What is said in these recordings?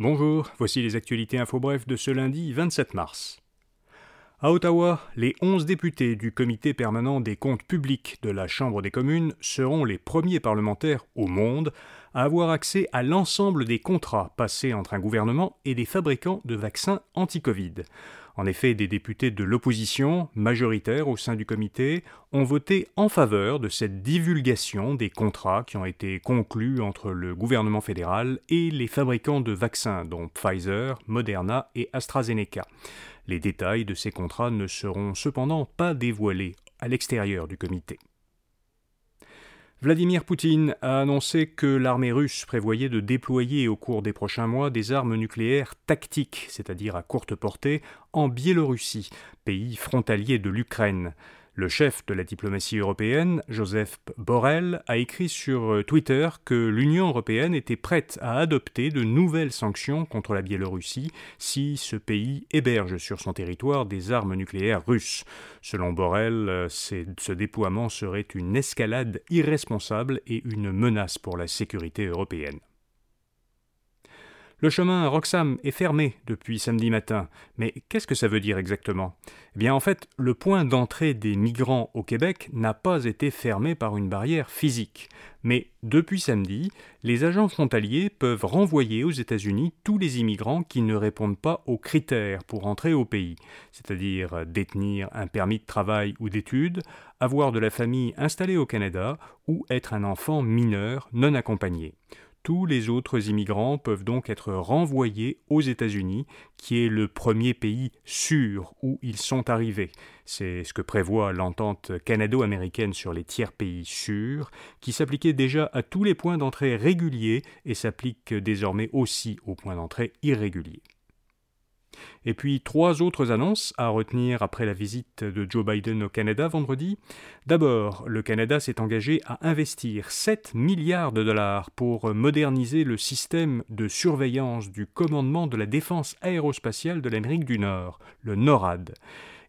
Bonjour, voici les actualités info bref de ce lundi 27 mars. À Ottawa, les 11 députés du comité permanent des comptes publics de la Chambre des communes seront les premiers parlementaires au monde à avoir accès à l'ensemble des contrats passés entre un gouvernement et des fabricants de vaccins anti-Covid. En effet, des députés de l'opposition, majoritaires au sein du comité, ont voté en faveur de cette divulgation des contrats qui ont été conclus entre le gouvernement fédéral et les fabricants de vaccins, dont Pfizer, Moderna et AstraZeneca. Les détails de ces contrats ne seront cependant pas dévoilés à l'extérieur du comité. Vladimir Poutine a annoncé que l'armée russe prévoyait de déployer au cours des prochains mois des armes nucléaires tactiques, c'est-à-dire à courte portée, en Biélorussie, pays frontalier de l'Ukraine. Le chef de la diplomatie européenne, Joseph Borrell, a écrit sur euh, Twitter que l'Union européenne était prête à adopter de nouvelles sanctions contre la Biélorussie si ce pays héberge sur son territoire des armes nucléaires russes. Selon Borrell, euh, ce déploiement serait une escalade irresponsable et une menace pour la sécurité européenne. Le chemin à Roxham est fermé depuis samedi matin. Mais qu'est-ce que ça veut dire exactement? Eh bien, en fait, le point d'entrée des migrants au Québec n'a pas été fermé par une barrière physique. Mais depuis samedi, les agents frontaliers peuvent renvoyer aux États-Unis tous les immigrants qui ne répondent pas aux critères pour entrer au pays, c'est-à-dire détenir un permis de travail ou d'études, avoir de la famille installée au Canada ou être un enfant mineur non accompagné. Tous les autres immigrants peuvent donc être renvoyés aux États-Unis, qui est le premier pays sûr où ils sont arrivés. C'est ce que prévoit l'entente canado-américaine sur les tiers pays sûrs, qui s'appliquait déjà à tous les points d'entrée réguliers et s'applique désormais aussi aux points d'entrée irréguliers. Et puis trois autres annonces à retenir après la visite de Joe Biden au Canada vendredi. D'abord, le Canada s'est engagé à investir 7 milliards de dollars pour moderniser le système de surveillance du commandement de la défense aérospatiale de l'Amérique du Nord, le NORAD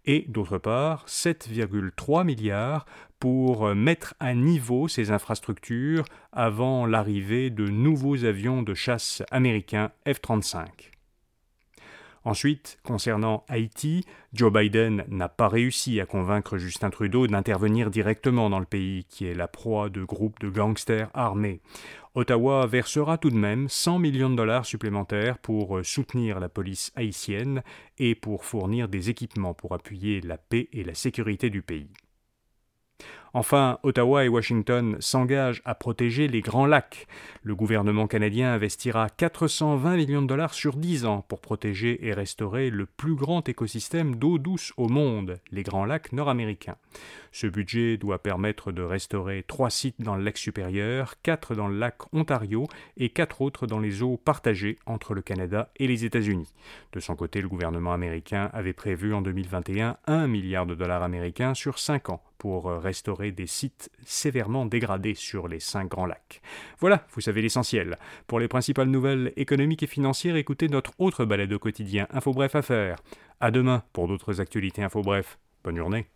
et d'autre part 7,3 milliards pour mettre à niveau ces infrastructures avant l'arrivée de nouveaux avions de chasse américains F-35. Ensuite, concernant Haïti, Joe Biden n'a pas réussi à convaincre Justin Trudeau d'intervenir directement dans le pays, qui est la proie de groupes de gangsters armés. Ottawa versera tout de même 100 millions de dollars supplémentaires pour soutenir la police haïtienne et pour fournir des équipements pour appuyer la paix et la sécurité du pays. Enfin, Ottawa et Washington s'engagent à protéger les Grands Lacs. Le gouvernement canadien investira 420 millions de dollars sur 10 ans pour protéger et restaurer le plus grand écosystème d'eau douce au monde, les Grands Lacs nord-américains. Ce budget doit permettre de restaurer trois sites dans le lac supérieur, quatre dans le lac Ontario et quatre autres dans les eaux partagées entre le Canada et les États-Unis. De son côté, le gouvernement américain avait prévu en 2021 1 milliard de dollars américains sur 5 ans pour restaurer des sites sévèrement dégradés sur les cinq grands lacs. Voilà, vous savez l'essentiel. Pour les principales nouvelles économiques et financières, écoutez notre autre balade au quotidien Info Bref à faire. À demain pour d'autres actualités Info Bref. Bonne journée.